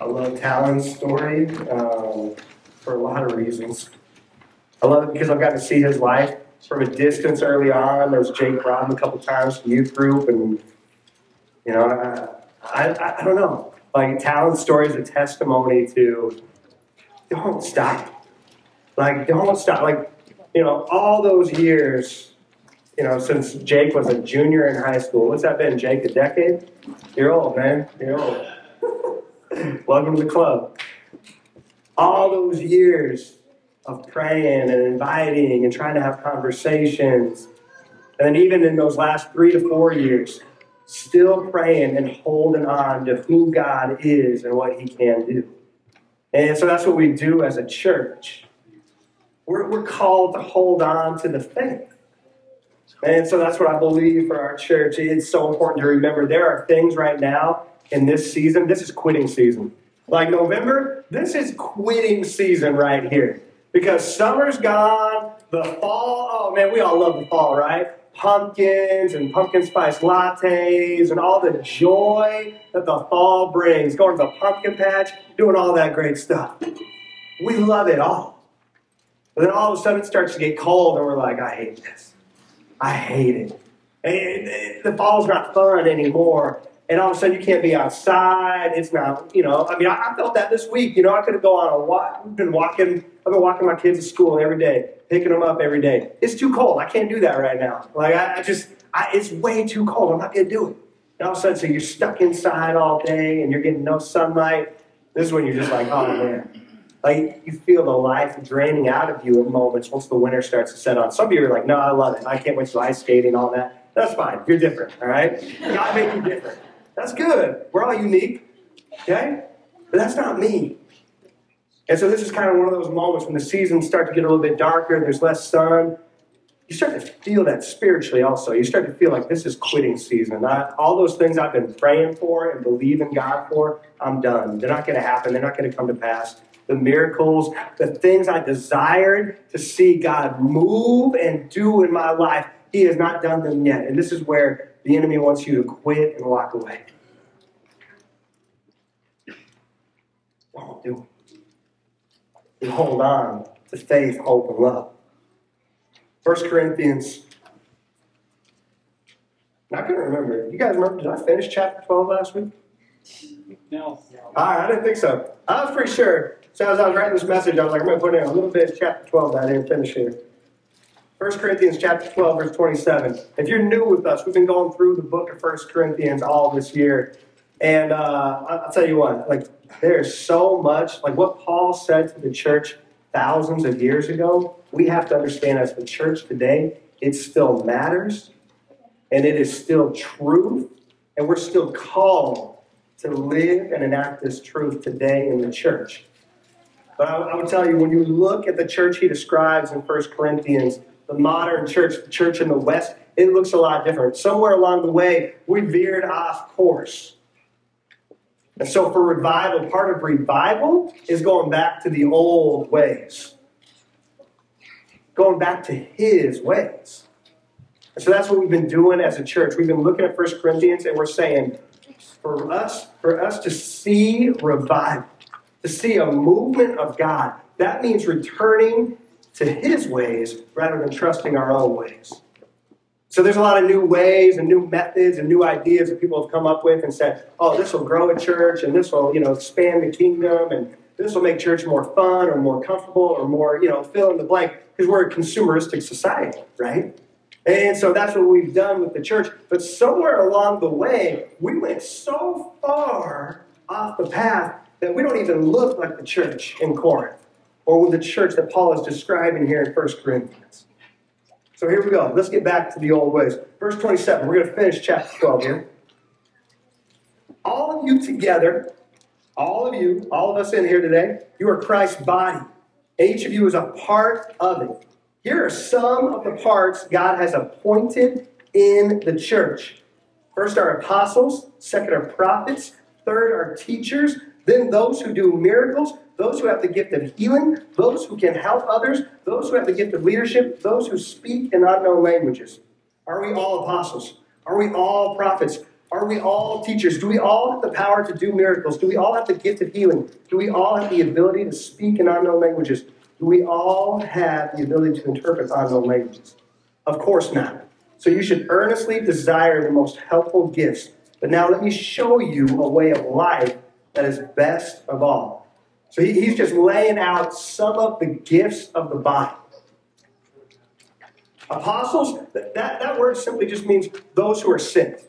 I love Talon's story um, for a lot of reasons. I love it because I've gotten to see his life from a distance early on. There's Jake him a couple times to youth group, and you know, I, I, I don't know. Like Talon's story is a testimony to don't stop. Like don't stop. Like you know, all those years. You know, since Jake was a junior in high school, what's that been, Jake? A decade? You're old, man. You're old. Welcome to the club. All those years of praying and inviting and trying to have conversations. And even in those last three to four years, still praying and holding on to who God is and what He can do. And so that's what we do as a church. We're, we're called to hold on to the faith. And so that's what I believe for our church. It's so important to remember there are things right now in this season. This is quitting season. Like November, this is quitting season right here. Because summer's gone, the fall, oh man, we all love the fall, right? Pumpkins and pumpkin spice lattes and all the joy that the fall brings. Going to the pumpkin patch, doing all that great stuff. We love it all. But then all of a sudden it starts to get cold and we're like, I hate this. I hate it. And the fall's not fun anymore and all of a sudden you can't be outside. It's not, you know. I mean, I, I felt that this week. You know, I could go on a walk. I've been walking. I've been walking my kids to school every day, picking them up every day. It's too cold. I can't do that right now. Like I, I just, I, it's way too cold. I'm not gonna do it. And all of a sudden, so you're stuck inside all day, and you're getting no sunlight. This is when you're just like, oh man. Like you feel the life draining out of you at moments once the winter starts to set on. Some of you are like, no, I love it. I can't wait to ice skating, all that. That's fine. You're different, all right? God made you different. That's good. We're all unique. Okay? But that's not me. And so this is kind of one of those moments when the seasons start to get a little bit darker, there's less sun. You start to feel that spiritually also. You start to feel like this is quitting season. I, all those things I've been praying for and believing God for, I'm done. They're not going to happen. They're not going to come to pass. The miracles, the things I desired to see God move and do in my life, He has not done them yet. And this is where the enemy wants you to quit and walk away. Don't do it. You hold on to faith, hope, and love. 1 Corinthians. I can remember. You guys remember? Did I finish chapter 12 last week? No. All right, I didn't think so. I was pretty sure. So as I was writing this message, I was like, I'm going to put in a little bit of chapter 12 that I didn't finish here. 1 Corinthians chapter 12, verse 27. If you're new with us, we've been going through the book of 1 Corinthians all this year. And uh, I'll tell you what, like, there's so much, like what Paul said to the church thousands of years ago, we have to understand as the church today, it still matters and it is still truth, and we're still called to live and enact this truth today in the church. But I, I would tell you, when you look at the church he describes in 1 Corinthians, the modern church, the church in the West, it looks a lot different. Somewhere along the way, we veered off course. And so, for revival, part of revival is going back to the old ways, going back to His ways. And so, that's what we've been doing as a church. We've been looking at 1 Corinthians and we're saying, for us, for us to see revival, to see a movement of God, that means returning to His ways rather than trusting our own ways. So there's a lot of new ways and new methods and new ideas that people have come up with and said, oh, this will grow a church and this will, you know, expand the kingdom and this will make church more fun or more comfortable or more, you know, fill in the blank because we're a consumeristic society, right? And so that's what we've done with the church. But somewhere along the way, we went so far off the path that we don't even look like the church in Corinth or with the church that Paul is describing here in 1 Corinthians. So here we go. Let's get back to the old ways. Verse 27, we're going to finish chapter 12 here. All of you together, all of you, all of us in here today, you are Christ's body. Each of you is a part of it. Here are some of the parts God has appointed in the church. First are apostles, second are prophets, third are teachers, then those who do miracles, those who have the gift of healing, those who can help others, those who have the gift of leadership, those who speak in unknown languages. Are we all apostles? Are we all prophets? Are we all teachers? Do we all have the power to do miracles? Do we all have the gift of healing? Do we all have the ability to speak in unknown languages? Do we all have the ability to interpret unknown languages? Of course not. So you should earnestly desire the most helpful gifts. But now let me show you a way of life that is best of all. So he, he's just laying out some of the gifts of the body. Apostles, that, that word simply just means those who are sent.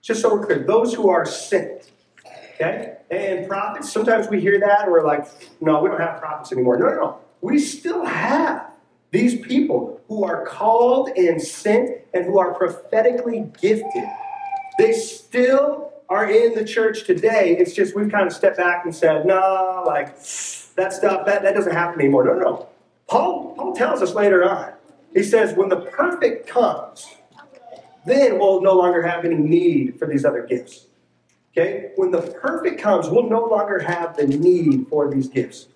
Just so we're clear, those who are sent. Okay? And prophets, sometimes we hear that and we're like, no, we don't have prophets anymore. No, no, no. We still have these people who are called and sent and who are prophetically gifted. They still are in the church today. It's just we've kind of stepped back and said, no, like that stuff, that, that doesn't happen anymore. No, no. Paul, Paul tells us later on. He says, when the perfect comes, then we'll no longer have any need for these other gifts. Okay? When the perfect comes, we'll no longer have the need for these gifts.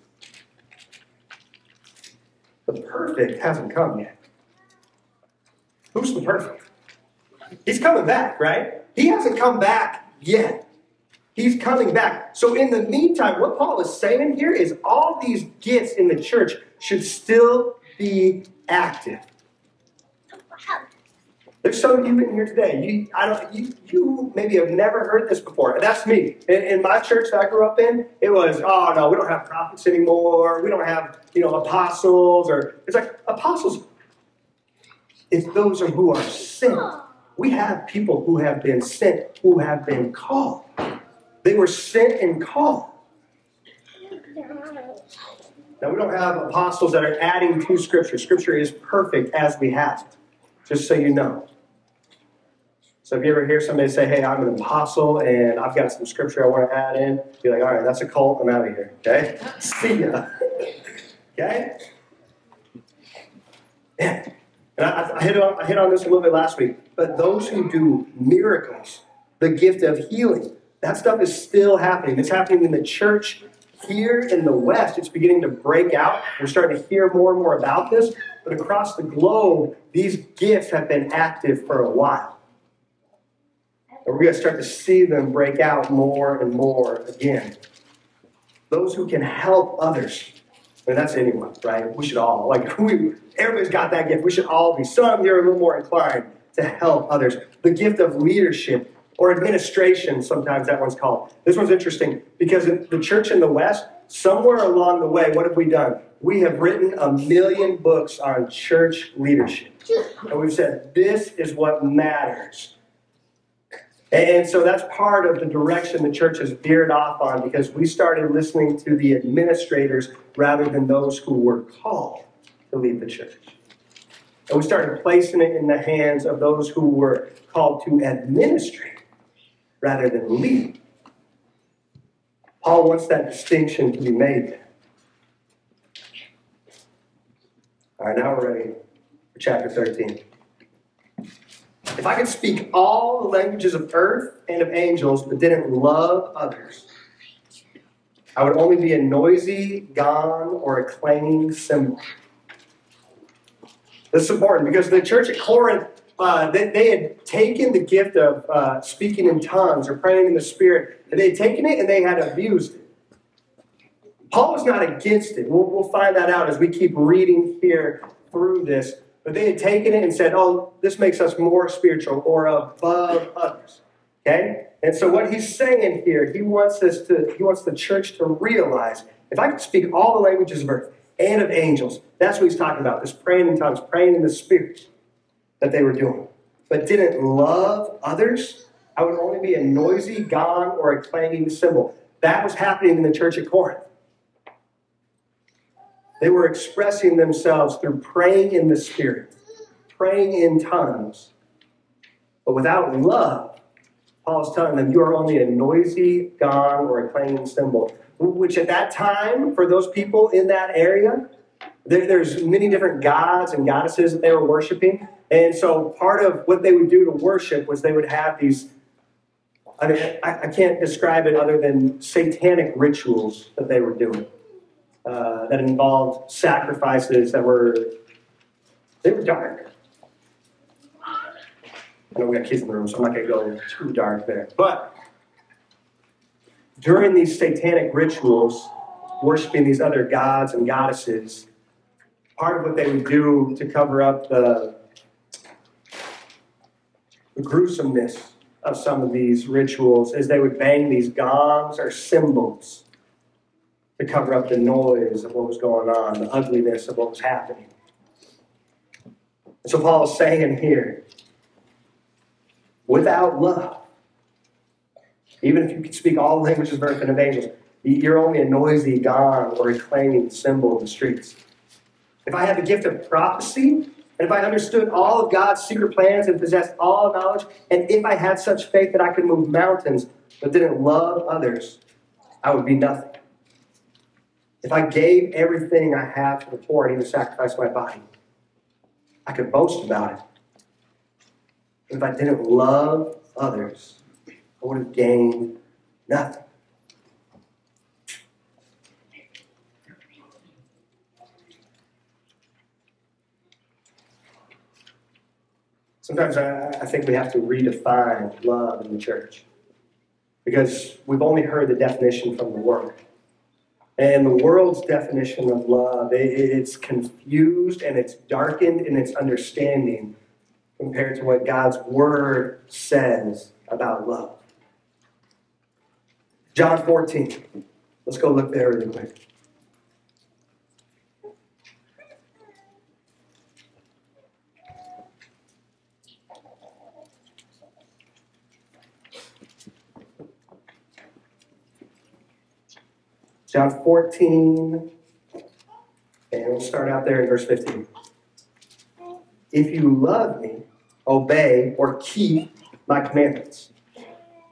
The perfect hasn't come yet. Who's the perfect? He's coming back, right? He hasn't come back yet. He's coming back. So, in the meantime, what Paul is saying here is all these gifts in the church should still be active. There's some of you in here today. You, I don't, you, you maybe have never heard this before. That's me. In, in, my church that I grew up in, it was, oh no, we don't have prophets anymore. We don't have, you know, apostles. Or it's like apostles. If those are who are sent. We have people who have been sent, who have been called. They were sent and called. Now we don't have apostles that are adding to Scripture. Scripture is perfect as we have it. Just so you know. So if you ever hear somebody say, hey, I'm an apostle and I've got some scripture I want to add in, be like, all right, that's a cult. I'm out of here. Okay? See ya. okay? Yeah. I, I, hit on, I hit on this a little bit last week. But those who do miracles, the gift of healing, that stuff is still happening. It's happening in the church here in the West. It's beginning to break out. We're starting to hear more and more about this. But across the globe, these gifts have been active for a while. And we're going to start to see them break out more and more again. Those who can help others. Mean, that's anyone, right? We should all, like, we, everybody's got that gift. We should all be. Some are a little more inclined to help others. The gift of leadership or administration, sometimes that one's called. This one's interesting because in the church in the West, somewhere along the way, what have we done? We have written a million books on church leadership. And we've said, this is what matters. And so that's part of the direction the church has veered off on because we started listening to the administrators rather than those who were called to lead the church. And we started placing it in the hands of those who were called to administrate rather than lead. Paul wants that distinction to be made. All right, now we're ready for chapter 13. If I could speak all the languages of earth and of angels but didn't love others, I would only be a noisy gong or a clanging cymbal. This is important because the church at Corinth, uh, they, they, had taken the gift of uh, speaking in tongues or praying in the Spirit, and they had taken it and they had abused it. Paul was not against it. We'll, we'll find that out as we keep reading here through this. But they had taken it and said, oh, this makes us more spiritual or above others. Okay? And so what he's saying here, he wants us to, he wants the church to realize if I could speak all the languages of earth and of angels, that's what he's talking about. This praying in tongues, praying in the spirit that they were doing. But didn't love others, I would only be a noisy gong or a clanging cymbal. That was happening in the church at Corinth. They were expressing themselves through praying in the Spirit, praying in tongues. But without love, Paul is telling them, you are only a noisy gong or a clanging cymbal. Which at that time, for those people in that area, there, there's many different gods and goddesses that they were worshiping. And so part of what they would do to worship was they would have these I mean, I, I, can't describe it other than satanic rituals that they were doing uh, that involved sacrifices that were they were dark. I know we got kids in the room, so I'm not going to go too dark there. But during these satanic rituals, worshiping these other gods and goddesses, part of what they would do to cover up the, the gruesomeness of some of these rituals is they would bang these gongs or cymbals to cover up the noise of what was going on, the ugliness of what was happening. And so Paul is saying here, without love, even if you could speak all the languages of earth and of angels, you're only a noisy gong or a clanging cymbal in the streets. If I had the gift of prophecy, and if I understood all of God's secret plans and possessed all knowledge, and if I had such faith that I could move mountains but didn't love others, I would be nothing. If I gave everything I have to the poor and even sacrificed my body, I could boast about it. If I didn't love others, I would have gained nothing. Sometimes I, I think we have to redefine love in the church because we've only heard the definition from the world. And the world's definition of love, it, it's confused and it's darkened in its understanding compared to what God's word says about love. John 14. Let's go look there really quick. John 14, and we'll start out there in verse 15. If you love me, obey or keep my commandments.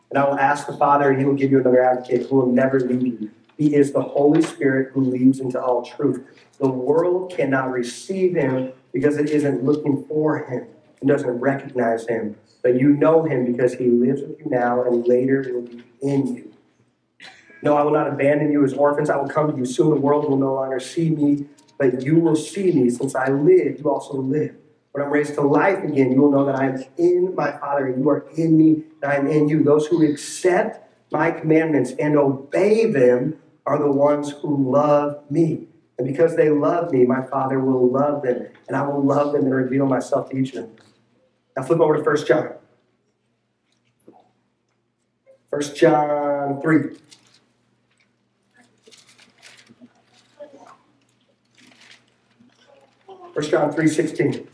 And I will ask the Father, and he will give you another advocate who will never leave you. He is the Holy Spirit who leads into all truth. The world cannot receive him because it isn't looking for him and doesn't recognize him. But you know him because he lives with you now and later will be in you. No, I will not abandon you as orphans. I will come to you soon. The world will no longer see me, but you will see me. Since I live, you also live. When I'm raised to life again, you will know that I am in my Father, and you are in me, and I am in you. Those who accept my commandments and obey them are the ones who love me. And because they love me, my Father will love them, and I will love them and reveal myself to each of them. Now flip over to 1 John. 1 John 3. First John 3.16.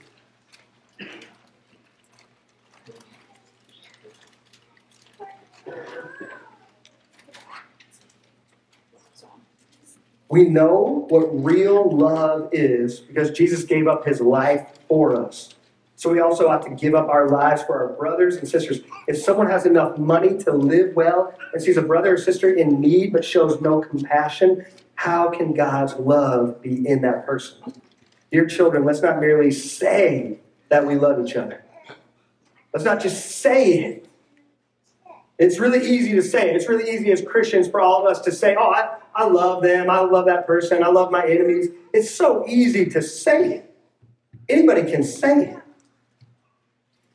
We know what real love is because Jesus gave up his life for us. So we also have to give up our lives for our brothers and sisters. If someone has enough money to live well and sees a brother or sister in need but shows no compassion, how can God's love be in that person? Dear children, let's not merely say that we love each other. Let's not just say it. It's really easy to say. It's really easy as Christians for all of us to say, oh, I, I love them. I love that person. I love my enemies. It's so easy to say it. Anybody can say it.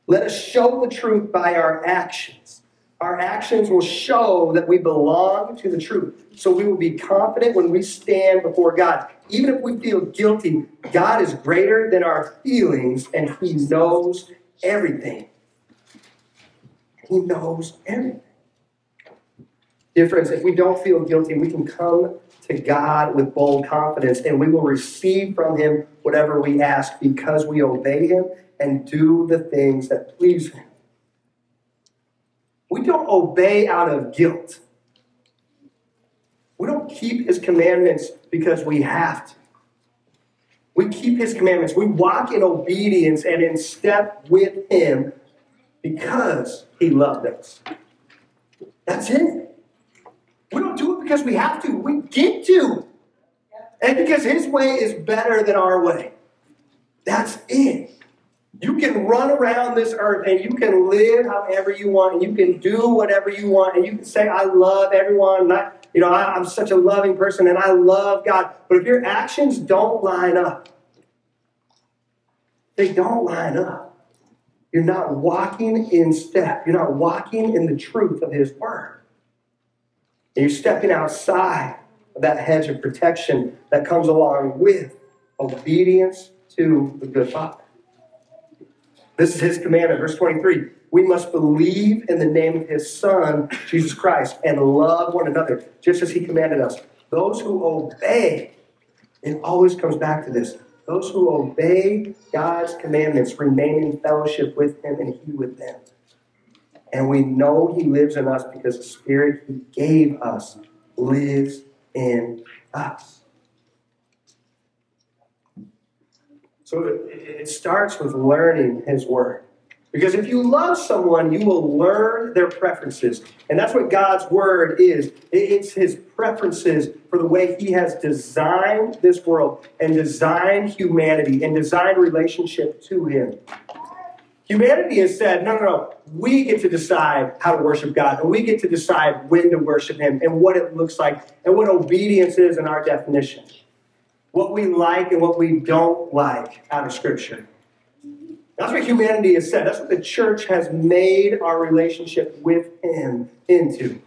Let us show the truth by our actions. Our actions will show that we belong to the truth. So we will be confident when we stand before God. Even if we feel guilty, God is greater than our feelings and He knows everything. He knows everything. Dear friends, if we don't feel guilty, we can come to God with bold confidence and we will receive from Him whatever we ask because we obey Him and do the things that please Him. We don't obey out of guilt. We don't keep his commandments because we have to. We keep his commandments. We walk in obedience and in step with him because he loved us. That's it. We don't do it because we have to. We get to. And because his way is better than our way. That's it. You can run around this earth and you can live however you want and you can do whatever you want and you can say, I love everyone. And I, you know, I, I'm such a loving person and I love God. But if your actions don't line up, they don't line up. You're not walking in step. You're not walking in the truth of His Word. And you're stepping outside of that hedge of protection that comes along with obedience to the good Father. This is His commandment, verse 23. We must believe in the name of His Son, Jesus Christ, and love one another, just as He commanded us. Those who obey, it always comes back to this those who obey God's commandments remain in fellowship with Him and He with them. And we know He lives in us because the Spirit He gave us lives in us. So it starts with learning His Word. Because if you love someone, you will learn their preferences. And that's what God's word is it's his preferences for the way he has designed this world and designed humanity and designed relationship to him. Humanity has said, no, no, no, we get to decide how to worship God, and we get to decide when to worship Him and what it looks like and what obedience is in our definition. What we like and what we don't like out of Scripture. That's what humanity has said. That's what the church has made our relationship with Him into.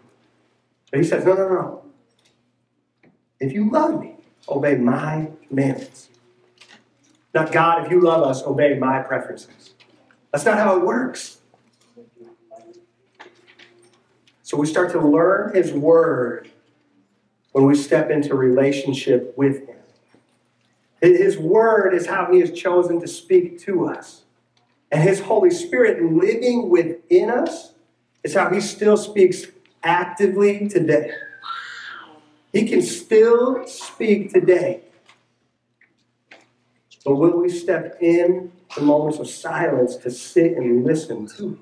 But He says, no, no, no. If you love me, obey my commandments. Not God, if you love us, obey my preferences. That's not how it works. So we start to learn His Word when we step into relationship with Him. His Word is how He has chosen to speak to us. And His Holy Spirit living within us is how He still speaks actively today. He can still speak today. But will we step in the moments of silence to sit and listen to Him?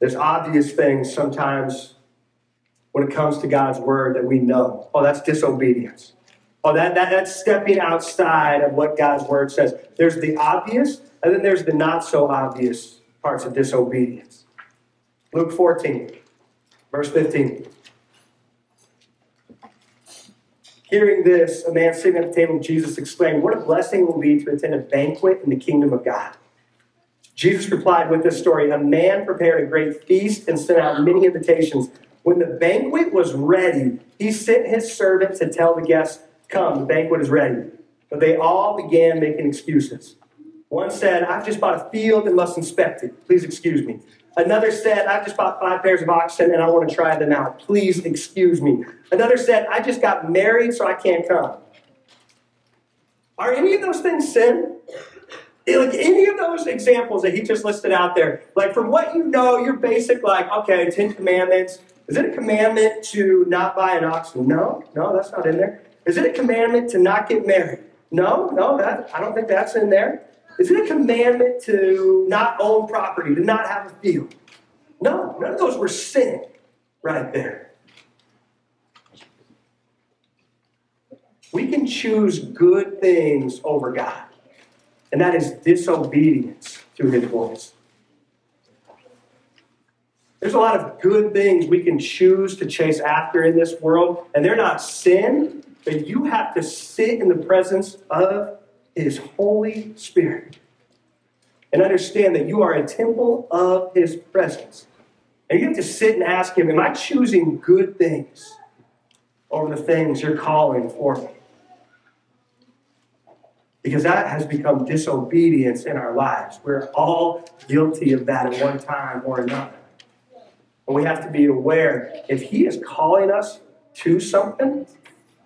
There's obvious things sometimes when it comes to God's word that we know. Oh, that's disobedience. Oh, that, that, that's stepping outside of what God's word says. There's the obvious, and then there's the not so obvious parts of disobedience. Luke 14, verse 15. Hearing this, a man sitting at the table with Jesus exclaimed, What a blessing it will be to attend a banquet in the kingdom of God. Jesus replied with this story A man prepared a great feast and sent out many invitations. When the banquet was ready, he sent his servant to tell the guests, Come, the banquet is ready. But they all began making excuses. One said, I've just bought a field and must inspect it. Please excuse me. Another said, I've just bought five pairs of oxen and I want to try them out. Please excuse me. Another said, I just got married so I can't come. Are any of those things sin? Like any of those examples that he just listed out there, like from what you know, you're basic, like, okay, Ten Commandments. Is it a commandment to not buy an oxen? No, no, that's not in there. Is it a commandment to not get married? No, no, that I don't think that's in there. Is it a commandment to not own property, to not have a field? No, none of those were sin right there. We can choose good things over God, and that is disobedience to his voice. There's a lot of good things we can choose to chase after in this world, and they're not sin, but you have to sit in the presence of His Holy Spirit and understand that you are a temple of His presence. And you have to sit and ask Him, Am I choosing good things over the things you're calling for me? Because that has become disobedience in our lives. We're all guilty of that at one time or another. And we have to be aware if He is calling us to something,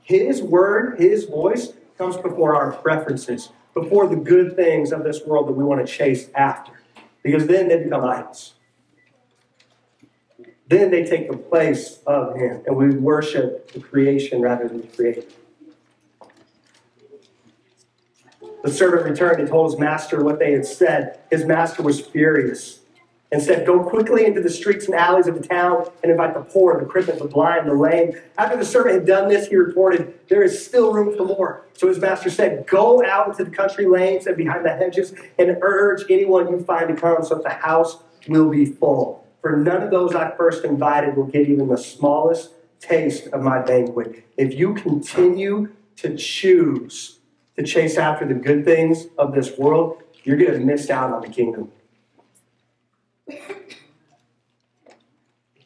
his word, His voice comes before our preferences, before the good things of this world that we want to chase after. Because then they become idols. Then they take the place of Him, and we worship the creation rather than the Creator. The servant returned and told his master what they had said. His master was furious and said, Go quickly into the streets and alleys of the town and invite the poor, the crippled, the blind, the lame. After the servant had done this, he reported, There is still room for more. So his master said, Go out into the country lanes and behind the hedges and urge anyone you find to come so that the house will be full. For none of those I first invited will get even the smallest taste of my banquet. If you continue to choose to chase after the good things of this world, you're going to miss out on the kingdom. If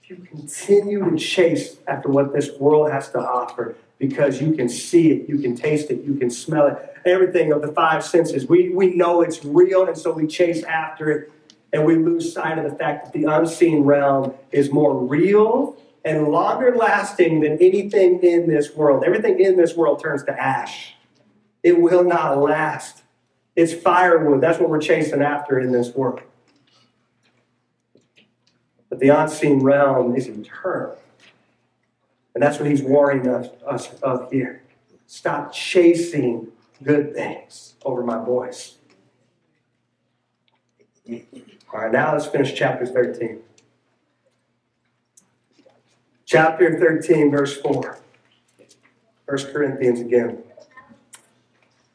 you continue to chase after what this world has to offer, because you can see it, you can taste it, you can smell it, everything of the five senses, we, we know it's real, and so we chase after it, and we lose sight of the fact that the unseen realm is more real and longer lasting than anything in this world. Everything in this world turns to ash. It will not last. It's firewood. That's what we're chasing after in this world. But the unseen realm is eternal. And that's what he's warning us, us of here. Stop chasing good things over my voice. All right, now let's finish chapter 13. Chapter 13, verse 4. 1 Corinthians again.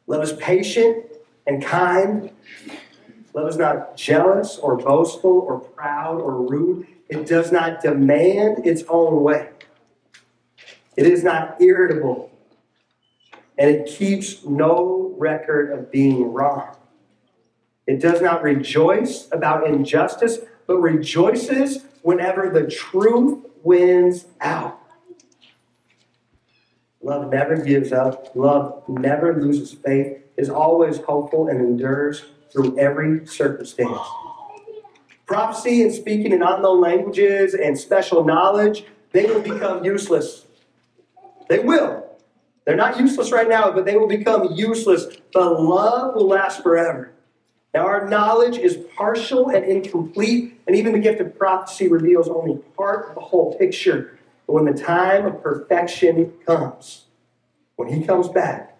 Love is patient and kind. Love is not jealous or boastful or proud or rude. It does not demand its own way. It is not irritable. And it keeps no record of being wrong. It does not rejoice about injustice, but rejoices whenever the truth wins out. Love never gives up. Love never loses faith, is always hopeful, and endures through every circumstance. Prophecy and speaking in unknown languages and special knowledge, they will become useless. They will. They're not useless right now, but they will become useless. But love will last forever. Now, our knowledge is partial and incomplete, and even the gift of prophecy reveals only part of the whole picture. But when the time of perfection comes, when He comes back,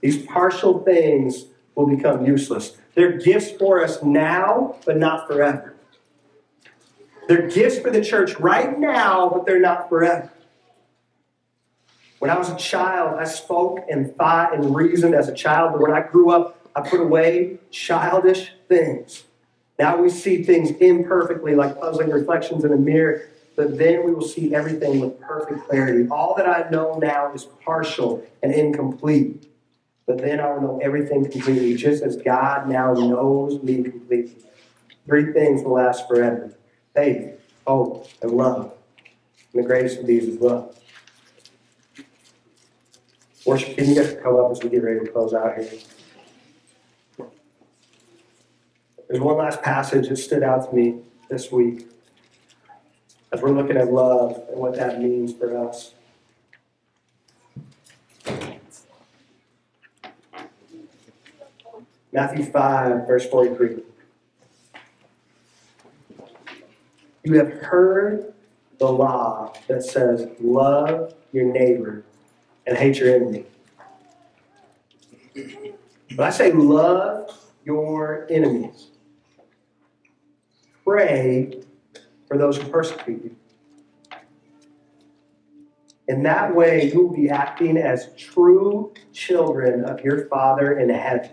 these partial things will become useless. They're gifts for us now, but not forever. They're gifts for the church right now, but they're not forever. When I was a child, I spoke and thought and reasoned as a child, but when I grew up, I put away childish things. Now we see things imperfectly, like puzzling reflections in a mirror, but then we will see everything with perfect clarity. All that I know now is partial and incomplete, but then I will know everything completely, just as God now knows me completely. Three things will last forever faith, hope, and love. And the greatest of these is love. Worship, can you guys come up as we get ready to close out here? There's one last passage that stood out to me this week as we're looking at love and what that means for us. Matthew 5, verse 43. You have heard the law that says, Love your neighbor and hate your enemy. But I say, Love your enemies pray for those who persecute you. In that way, you will be acting as true children of your Father in heaven.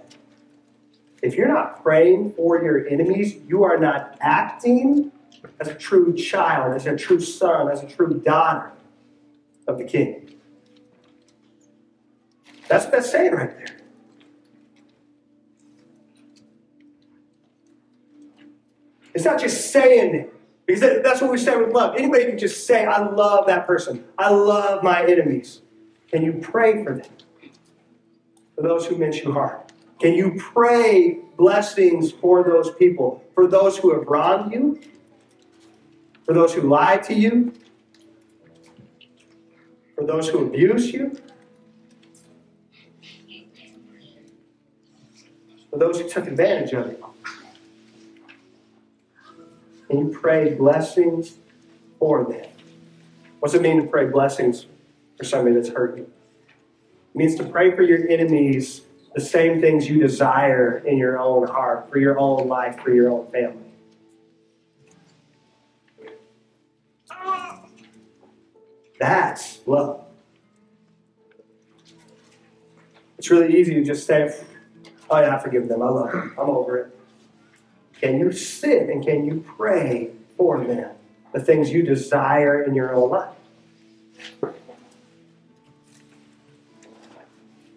If you're not praying for your enemies, you are not acting as a true child, as a true son, as a true daughter of the King. That's what that's saying right there. It's not just saying it. Because that's what we say with love. Anybody can just say, I love that person. I love my enemies. Can you pray for them? For those who meant you harm. Can you pray blessings for those people? For those who have wronged you? For those who lied to you? For those who abuse you? For those who took advantage of you? and you pray blessings for them. What's it mean to pray blessings for somebody that's hurt you? It means to pray for your enemies the same things you desire in your own heart, for your own life, for your own family. That's love. It's really easy to just say, oh yeah, I forgive them. I love them. I'm over it. Can you sit and can you pray for them? The things you desire in your own life.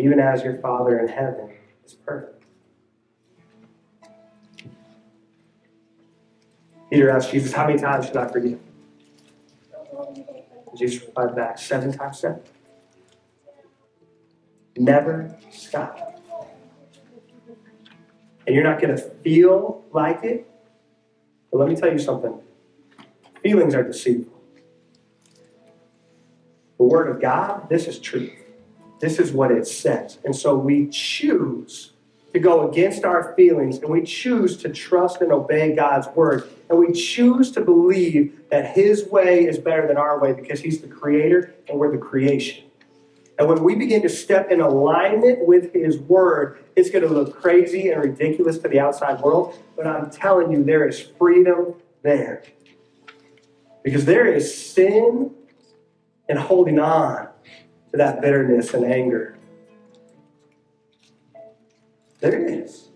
even as your Father in heaven is perfect. Peter asked Jesus, How many times should I forgive? Jesus replied back, Seven times seven. Never stop. And you're not going to feel like it. But let me tell you something feelings are deceitful. The Word of God, this is truth. This is what it says. And so we choose to go against our feelings and we choose to trust and obey God's Word. And we choose to believe that His way is better than our way because He's the Creator and we're the creation. And when we begin to step in alignment with His Word, it's going to look crazy and ridiculous to the outside world. But I'm telling you, there is freedom there. Because there is sin and holding on to that bitterness and anger. There it is.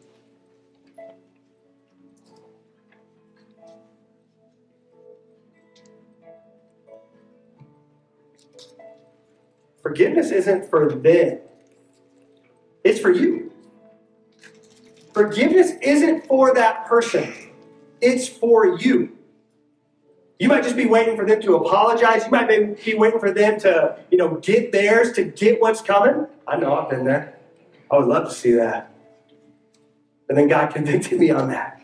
Forgiveness isn't for them, it's for you. Forgiveness isn't for that person, it's for you. You might just be waiting for them to apologize. You might be waiting for them to, you know, get theirs, to get what's coming. I know I've been there. I would love to see that. And then God convicted me on that.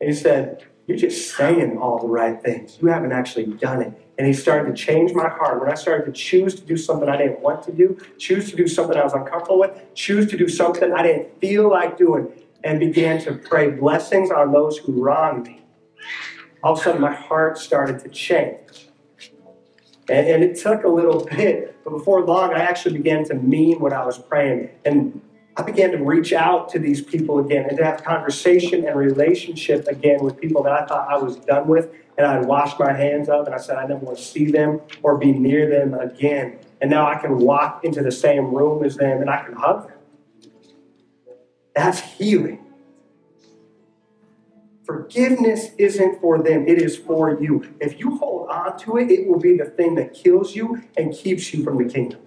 And He said, You're just saying all the right things. You haven't actually done it. And he started to change my heart. When I started to choose to do something I didn't want to do, choose to do something I was uncomfortable with, choose to do something I didn't feel like doing, and began to pray blessings on those who wronged me, all of a sudden my heart started to change. And, and it took a little bit, but before long, I actually began to mean what I was praying. And I began to reach out to these people again and to have conversation and relationship again with people that I thought I was done with and I'd washed my hands of and I said I never want to see them or be near them again. And now I can walk into the same room as them and I can hug them. That's healing. Forgiveness isn't for them, it is for you. If you hold on to it, it will be the thing that kills you and keeps you from the kingdom.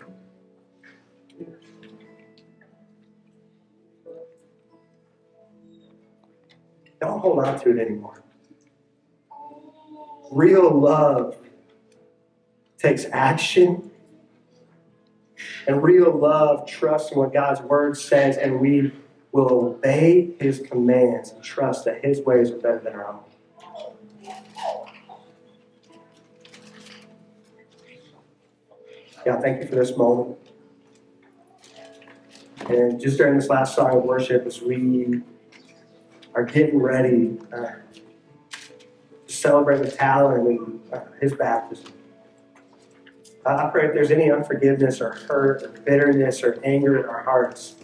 Don't hold on to it anymore. Real love takes action. And real love trusts in what God's word says, and we will obey his commands and trust that his ways are better than our own. God, thank you for this moment. And just during this last song of worship, as we are getting ready uh, celebrate the Talon and uh, his baptism. I pray if there's any unforgiveness or hurt or bitterness or anger in our hearts,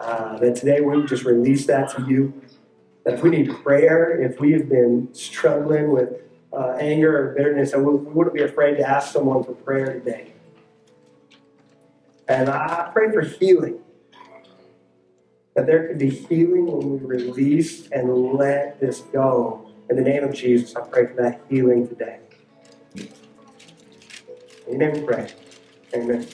uh, that today we just release that to you. That if we need prayer, if we have been struggling with uh, anger or bitterness, we, we wouldn't be afraid to ask someone for prayer today. And I pray for healing. That there could be healing when we release and let this go in the name of Jesus, I pray for that healing today. In your name we pray. Amen.